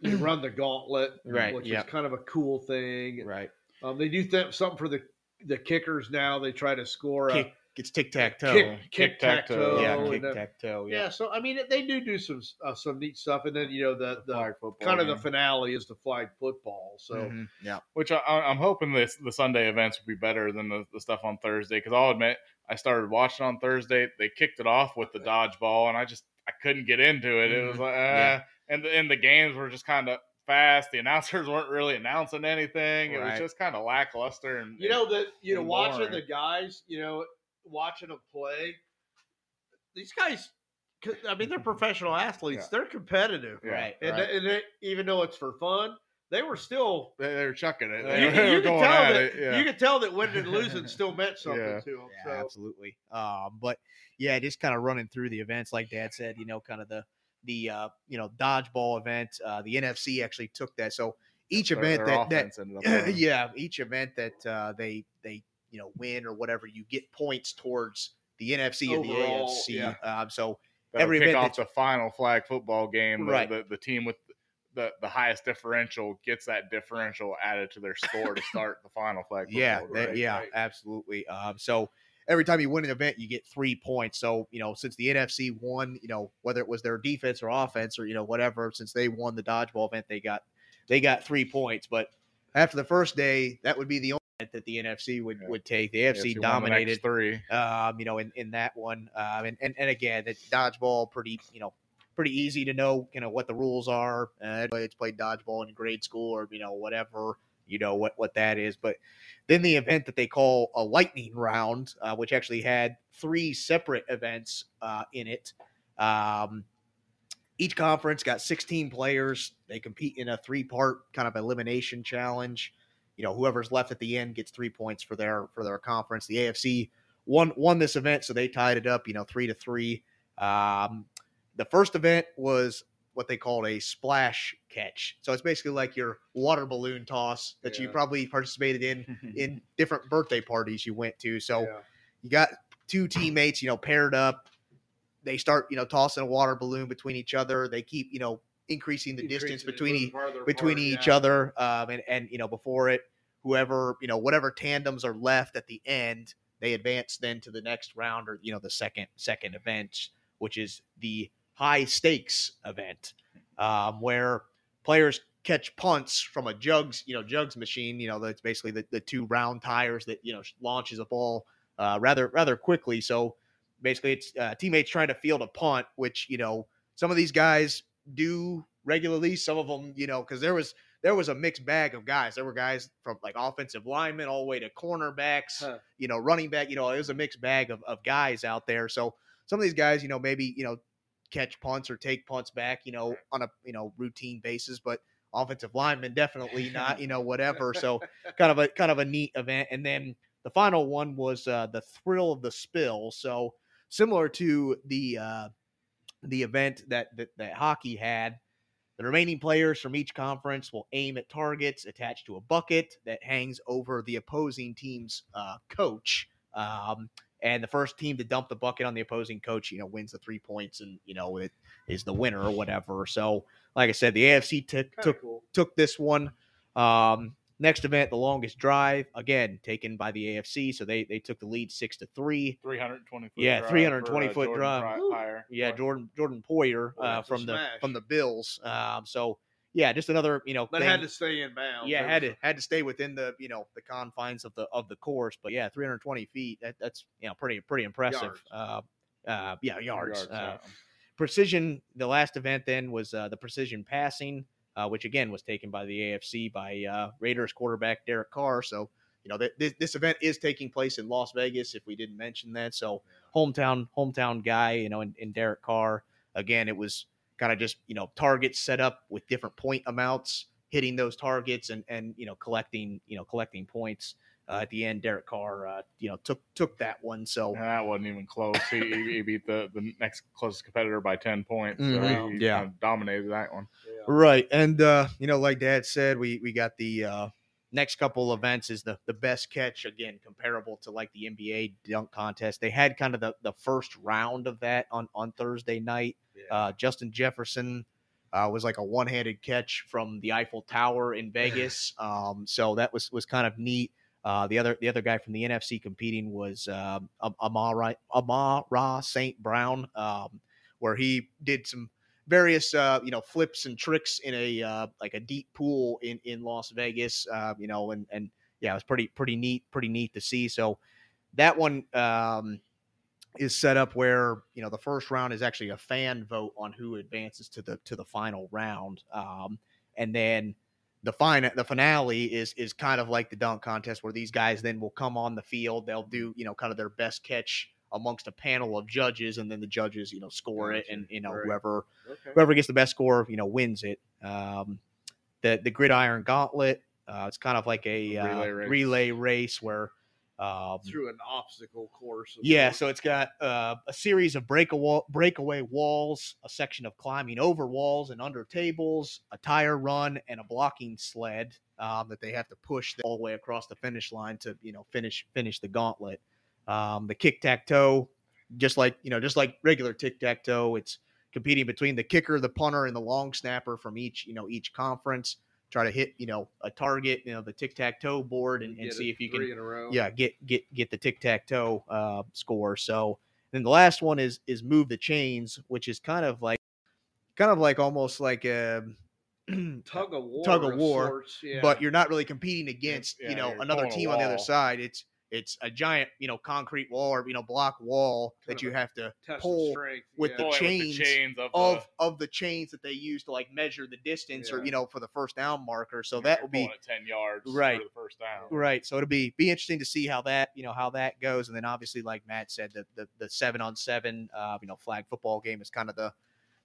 they run the gauntlet, Right, Which yep. is kind of a cool thing. right. Um, they do th- something for the the kickers now. They try to score a Kick, it's tic tac toe. kick kick tac Tic-tac-toe. yeah, and, kick tac toe. yeah. Yeah. So I mean, they do do some uh, some neat stuff, and then you know the the flag football kind of the finale is the flag football. So Mhm. Yeah. which I, I- I'm hoping this the Sunday events will be better than the, the stuff on Thursday. Because I'll admit, I started watching on Thursday. They kicked it off with the dodgeball, and I just I couldn't get into it. It was like, uh, Yeah. And the, and the games were just kind of fast. The announcers weren't really announcing anything. It was just kind of lackluster. And you know that you know watching boring. the guys, you know, watching them play. These guys, I mean, they're professional athletes. Yeah. They're competitive, Yeah. Right. And, right. and they, even though it's for fun, they were still. They, they were chucking it. You, They you were can going tell that it, yeah. you could tell that winning and losing still meant something Yeah. to them. Yeah, So absolutely. Um, but yeah, just kind of running through the events, like Dad said, you know, kind of the the uh, you know dodgeball event. Uh, the NFC actually took that. So each event their that, that offense ended up winning. yeah, each event that uh, they they you know win or whatever, you get points towards the NFC or the Overall, AFC. yeah. Um, so That'll every kick event off the final flag football game. Right. the, the team with the, the highest differential gets that differential added to their score to start the final flag. Football yeah, game. that- right, yeah, right. absolutely. Um, so every time you win an event, you get three points. So you know, since the NFC won, you know, whether it was their defense or offense or you know whatever, since they won the dodgeball event, they got they got three points. But after the first day, that would be the only event that the NFC would Yeah. would take. The Yeah, AFC the dominated. three. Um, you know, in, in that one, um, and, and and again, the dodgeball pretty, you know, pretty easy to know, you know, what the rules are. Uh, it's played dodgeball in grade school or you know whatever, you know what what that is. But then the event that they call a lightning round, uh, which actually had three separate events uh, in it. Um, each conference got 16 players. They compete in a three part kind of elimination challenge. You know, whoever's left at the end gets three points for their for their conference. The AFC won won this event, so they tied it up. You know, three to three. Um, the first event was what they called a splash catch. So it's basically like your water balloon toss that you probably participated in in different birthday parties you went to. So yeah. you got two teammates, you know, paired up. They start, you know, tossing a water balloon between each other. They keep, you know, increasing the distance Increasing it, between each between each yeah. other um, and and you know before it whoever you know whatever tandems are left at the end they advance then to the next round or you know the second second event which is the high stakes event um, where players catch punts from a jugs you know jugs machine you know that's basically the, the two round tires that you know launches a ball uh, rather rather quickly so basically it's uh, teammates trying to field a punt which you know some of these guys do regularly. Some of them, you know, because there was there was a mixed bag of guys. There were guys from like offensive linemen all the way to cornerbacks, Huh. you know, running back. You know, it was a mixed bag of, of guys out there. So some of these guys, you know, maybe you know catch punts or take punts back, you know, on a you know routine basis, but offensive linemen definitely not, you know, whatever. So kind of a kind of a neat event. And then the final one was uh, the thrill of the spill. So similar to the uh, the event that, that that hockey had. The remaining players from each conference will aim at targets attached to a bucket that hangs over the opposing team's uh, coach. Um, and the first team to dump the bucket on the opposing coach, you know, wins the three points, and you know it is the winner or whatever. So, like I said, the AFC took took cool. took this one. Um, next event, the longest drive, again taken by the AFC, so they they took the lead six to three. 320 foot Yeah, drive 320 uh, foot Jordan drive. Pryor. Yeah, Jordan Jordan Poyer uh, from the from the Bills. Um, so yeah, just another you know That thing- had to stay in bounds. yeah had to had to stay within the you know the confines of the of the course. But yeah, 320 feet that, that's you know pretty pretty impressive. Yards. Uh, uh, yeah, yards. yards, uh, yeah. precision. The last event then was uh, the precision passing, uh, which again was taken by the AFC by uh, Raiders quarterback Derek Carr. So you know th- this, this event is taking place in Las Vegas. If we didn't mention that, so hometown hometown guy, you know, in, in Derek Carr. Again, it was kind of just you know targets set up with different point amounts, hitting those targets and and you know collecting you know collecting points. Uh, at the end, Derek Carr, uh, you know, took took that one. So And that wasn't even close. He, he he beat the, the next closest competitor by 10 points. So Mhm. he, he Yeah. kind of dominated that one. Yeah. Right. And uh, you know, like Dad said, we we got the uh next couple events is the the best catch again, comparable to like the NBA dunk contest. They had kind of the, the first round of that on on Thursday night. Yeah. Uh Justin Jefferson uh, was like a one handed catch from the Eiffel Tower in Vegas. Um, so that was was kind of neat. Uh, the other the other guy from the NFC competing was um, Am- Amon-Ra Amon-Ra St. Brown, um, where he did some various uh, you know flips and tricks in a uh, like a deep pool in in Las Vegas. Uh, you know, and and yeah, it was pretty pretty neat pretty neat to see. So that one um, is set up where you know the first round is actually a fan vote on who advances to the to the final round, um, and then the final the finale is is kind of like the dunk contest where these guys then will come on the field. They'll do you know kind of their best catch amongst a panel of judges, and then the judges you know score it, and you know Right. whoever Okay. whoever gets the best score, you know, wins it. Um, the the gridiron gauntlet. Uh, it's kind of like a A uh, race. relay race where. Um, through an obstacle course. yeah, so it's got uh, a series of breakaway, breakaway walls, a section of climbing over walls and under tables, a tire run, and a blocking sled um, that they have to push all the way across the finish line to you know finish finish the gauntlet. Um, the kick tack toe, just like you know, just like regular tic tac toe, it's competing between the kicker, the punter, and the long snapper from each you know each conference. Try to hit you know a target, you know the tic tac toe board, and, and see if you can in a row. yeah get get get the tic tac toe uh, score. So then the last one is is move the chains, which is kind of like kind of like almost like a tug of war. Tug of war, sorts, yeah. but you're not really competing against yeah, you know another team on the other side. It's it's a giant you know concrete wall or you know block wall Kind that you have to pull strength, with yeah. the Boy, chains chains of, of the, of the chains that they use to like measure the distance or you know for the first down marker. So you're that will be ten yards Right. for the first down. Right. So it'll be be interesting to see how that you know how that goes, and then obviously, like Matt said, the the, the seven on seven, uh, you know, flag football game is kind of the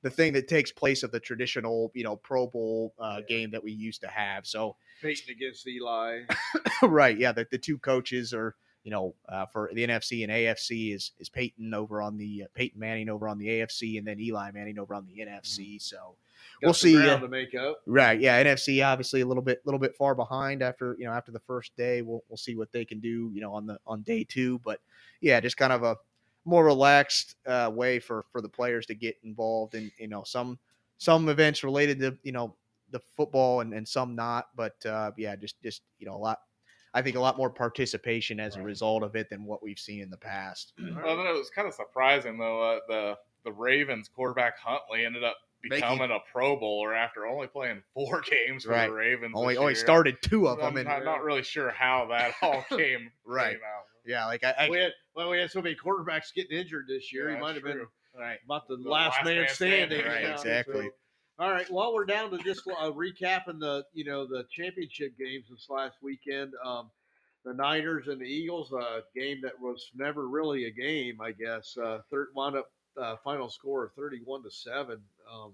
the thing that takes place of the traditional you know Pro Bowl uh, Yeah. game that we used to have. So Peyton against Eli. right, yeah, the, the two coaches are you know uh, for the NFC and AFC is is Peyton over on the uh, Peyton Manning over on the AFC, and then Eli Manning over on the NFC. So Got We'll see, uh, to make up. Right. Yeah. NFC obviously a little bit, little bit far behind after you know after the first day. We'll we'll see what they can do you know on the on day two. But yeah, just kind of a more relaxed uh, way for for the players to get involved in you know some some events related to you know the football and, and some not. But uh, yeah, just just you know a lot. I think a lot more participation as a result of it than what we've seen in the past. Well, then it was kind of surprising though. Uh, the the Ravens quarterback Huntley ended up Making- becoming a Pro Bowler after only playing four games for Right. the Ravens. Only this only year. started two of them, I'm and not, not really sure how that all came Right. came out. Yeah, like I, I we had well, we had so many quarterbacks getting injured this year. Yeah, he might have been right. about the, The last, last man, man standing. standing, right, exactly. so- all right. Well, we're down to just uh, recapping the you know the championship games this last weekend. Um, the Niners and the Eagles, a game that was never really a game, I guess. Uh, third wound up uh, final score of thirty-one to seven. Um,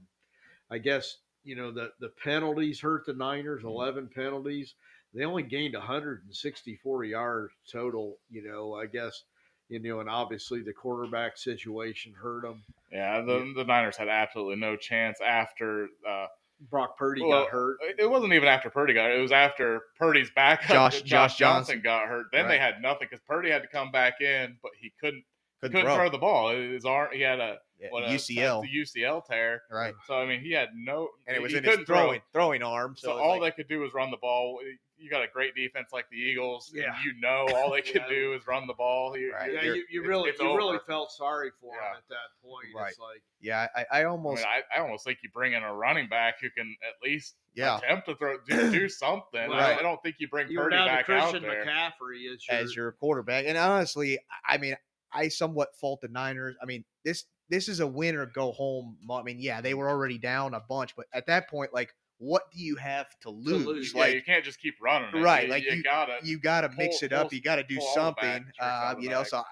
I guess you know the the penalties hurt the Niners. Eleven penalties. They only gained 164 yards total. You know, I guess you know, and obviously the quarterback situation hurt them. Yeah, the, the Niners had absolutely no chance after. Uh, Brock Purdy well, got hurt. It wasn't even after Purdy got hurt. It was after Purdy's backup, Josh- Josh, Josh Johnson, Johnson. got hurt. Then they had nothing because Purdy had to come back in, but he couldn't Couldn't couldn't throw. the ball. His arm, he had a Yeah, what a UCL. UCL tear. Right. So I mean, he had no, and it was he in his couldn't throw. throwing throwing arm. So, So, all like- they could do was run the ball. You got a great defense like the Eagles. and Yeah. you know all they can Yeah. do is run the ball. You- Right. Yeah, you're- you, you really it's you really felt sorry for him at that point. Right. It's like yeah, I, I I, almost mean, I, I almost think you bring in a running back who can at least yeah attempt to throw, do, do something. I, Right. don't, I don't think you bring you were Purdy down to back out Christian there. McCaffrey as your, as your quarterback. And honestly, I mean, I somewhat fault the Niners. I mean, this this is a win or go home. I mean, yeah, they were already down a bunch, but at that point, like, what do you have to lose? lose, Yeah, Like, you can't just keep running. It. Right, You, like you, you- gotta. you got to mix pull- it up. pull- You got to do pull all the something. Uh, you know, so I,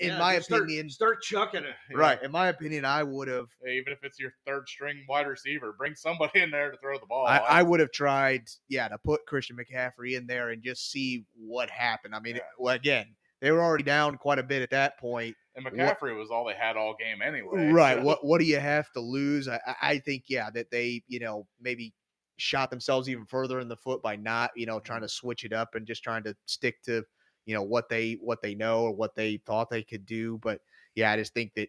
in Yeah, my just start- opinion, start, chucking it. right? In my opinion, I would have. even if it's your third string wide receiver, bring somebody in there to throw the ball. I, I would have tried, yeah, to put Christian McCaffrey in there and just see what happened. I mean, Yeah. well, again, they were already down quite a bit at that point. and McCaffrey was all they had all game anyway. Right. so- What What do you have to lose? I- I think yeah that they you know maybe shot themselves even further in the foot by not you know trying mm-hmm. to switch it up and just trying to stick to you know what they what they know or what they thought they could do. But yeah, I just think that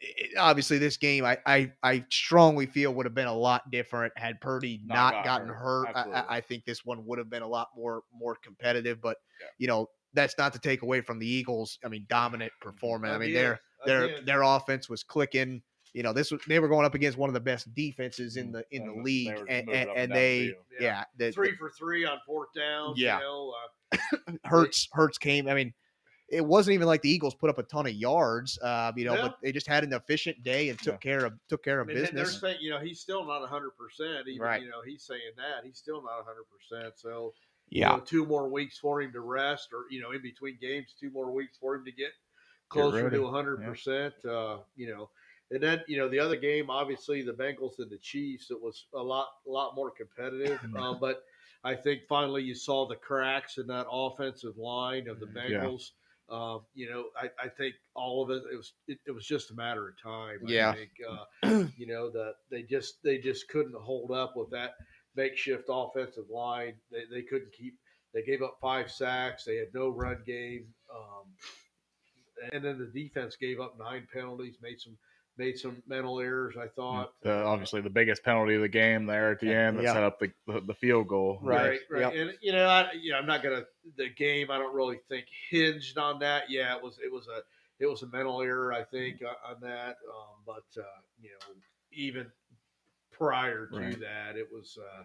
it, obviously this game I, I I strongly feel would have been a lot different had Purdy Not not, gotten hurt. hurt. I, I, think this one would have been a lot more more competitive. But Yeah. you know that's not to take away from the Eagles. I mean, dominant performance. I mean, their again. their offense was clicking. You know, this was they were going up against one of the best defenses in the in the they league, were and, and, and and the they. Yeah. yeah, the, three for three on fourth down. Yeah. You know, uh, Hurts Hurts came. I mean, it wasn't even like the Eagles put up a ton of yards, uh, you know, Yeah. but they just had an efficient day and took Yeah. care of took care I of mean, they're business. saying, you know, he's still not 100%. Even, Right. you know, he's saying that. He's still not 100%. So, Yeah, you know, two more weeks for him to rest or, you know, in between games, two more weeks for him to get closer ready. to 100%. Uh, you know, And then you know the other game, obviously the Bengals and the Chiefs. It was a lot, a lot more competitive. Mm-hmm. um, but I think finally you saw the cracks in that offensive line of the Mhm. Yeah. Bengals. Um, you know, I, I think all of it. It was it, it was just a matter of time. Yeah. I think uh, you know that they just they just couldn't hold up with that makeshift offensive line. They they couldn't keep. They gave up five sacks. They had no run game. Um, and then the defense gave up nine penalties, made some made some mental errors. I thought The, obviously, the biggest penalty of the game there at the end that Yeah. set up the, the, the field goal. Right. right, right. Yep. And you know, I, you know, I'm not gonna the game. I don't really think hinged on that. Yeah, it was it was a it was a mental error. I think on on that. Um, but uh, you know, even prior to Right. that, it was uh,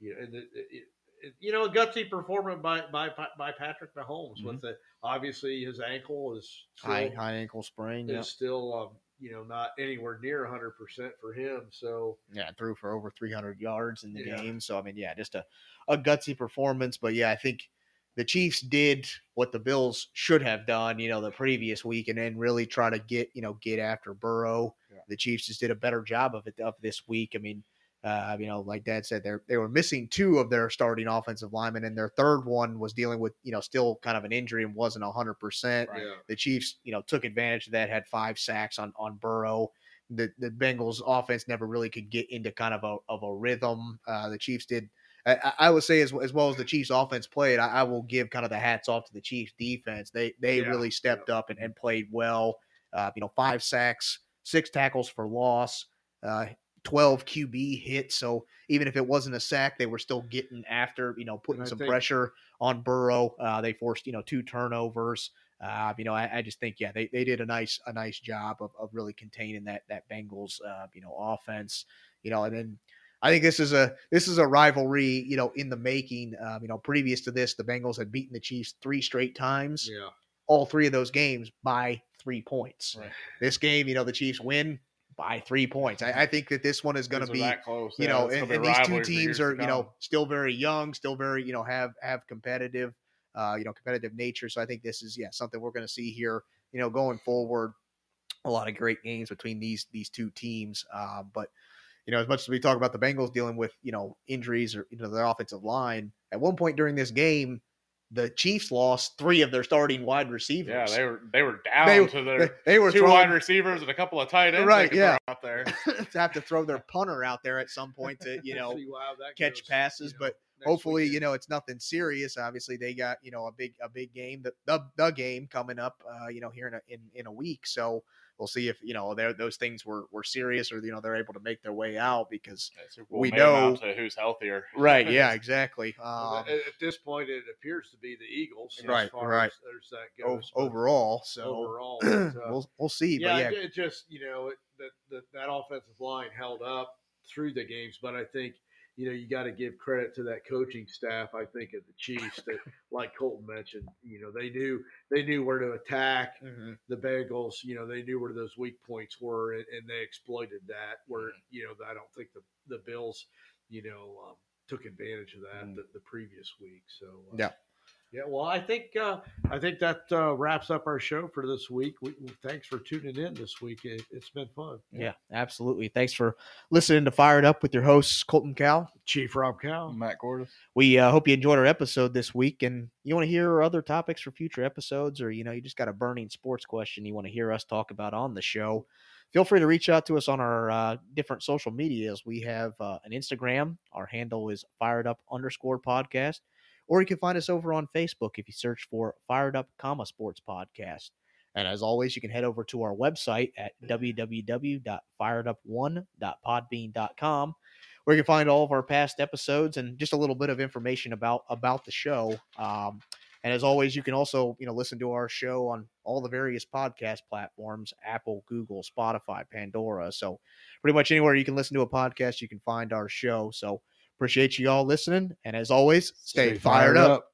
you know, and it, it, it, you know, a gutsy performance by by by Patrick Mahomes with the obviously his ankle is still, high high ankle sprain. is Yeah, still um, you know not anywhere near 100 percent for him. So yeah, threw for over 300 yards in the Yeah. game. So I mean, yeah, just a a gutsy performance. But yeah, I think the Chiefs did what the Bills should have done, you know, the previous week, and then really try to get you know get after Burrow. Yeah. The Chiefs just did a better job of it of this week. I mean. Uh, you know, like Dad said, they they were missing two of their starting offensive linemen, and their third one was dealing with you know still kind of an injury and wasn't hundred percent. Right. yeah. The Chiefs, you know, took advantage of that, had five sacks on on Burrow. The the Bengals offense never really could get into kind of a of a rhythm. Uh, the Chiefs did. I, I- would say as, as well as the Chiefs offense played, I, I will give kind of the hats off to the Chiefs defense. They they Yeah, really stepped up and, and played well. Uh, you know, five sacks, six tackles for loss, uh, twelve QB hits. So even if it wasn't a sack, they were still getting after. You know, putting some think- pressure on Burrow. Uh, they forced you know two turnovers. Uh, you know, I, I just think yeah, they, they did a nice a nice job of, of really containing that that Bengals uh, you know offense. You know, and then I think this is a this is a rivalry you know in the making. Um, you know, previous to this, the Bengals had beaten the Chiefs three straight times. Yeah. All three of those games by three points. Right. This game, you know, the Chiefs win by three points. I, I think that this one is going to be close. you Yeah, know, and, and these two rivalry for years teams are, you know, still very young, still very, you know, have have competitive, uh, you know, competitive nature. So I think this is yeah something we're going to see here, you know, going forward. A lot of great games between these these two teams, uh, but you know, as much as we talk about the Bengals dealing with you know injuries or you know their offensive line, at one point during this game, the Chiefs lost three of their starting wide receivers. Yeah, they were they were down They- to their they, they were two throwing, wide receivers and a couple of tight ends. Right, they could yeah. throw out there. to have to throw their punter out there at some point to you know See catch goes, passes, you know, but next hopefully weekend. you know it's nothing serious obviously they got you know a big a big game the the, the game coming up uh you know here in a in, in a week so we'll see if you know those things were were serious or you know they're able to make their way out because Yeah, Super Bowl We know- to who's healthier. right yeah exactly um at, at this point, it appears to be the Eagles. Right, as far right. As, as that goes. but overall so overall, but, uh, we'll we'll see yeah, but yeah it, it just you know it, that, that that offensive line held up through the games, but I think you know you got to give credit to that coaching staff. I think of the Chiefs that, like Colton mentioned, you know they knew they knew where to attack Mhm. the Bengals. You know they knew where those weak points were, and, and they exploited that. Where you know I don't think the the Bills, you know, um, took advantage of that Mm. the, the previous week. So uh, Yeah. Yeah, well, I think uh, I think that uh, wraps up our show for this week. We, thanks for tuning in this week. It, it's been fun. yeah absolutely thanks for listening to fired up with your hosts colton cow Chief Rob Cow. Matt Gordon. we uh, hope you enjoyed our episode this week and you want to hear other topics for future episodes or you know you just got a burning sports question you want to hear us talk about on the show feel free to reach out to us on our uh, different social medias we have uh, an instagram our handle is fired up underscore podcast or you can find us over on facebook if you search for fired up comma sports podcast and as always you can head over to our website at www.firedup1.podbean.com where you can find all of our past episodes and just a little bit of information about about the show. Um, and as always, you can also you know listen to our show on all the various podcast platforms: Apple, Google, Spotify, Pandora. So pretty much anywhere you can listen to a podcast, you can find our show. So appreciate you all listening, and as always, stay, fired, up.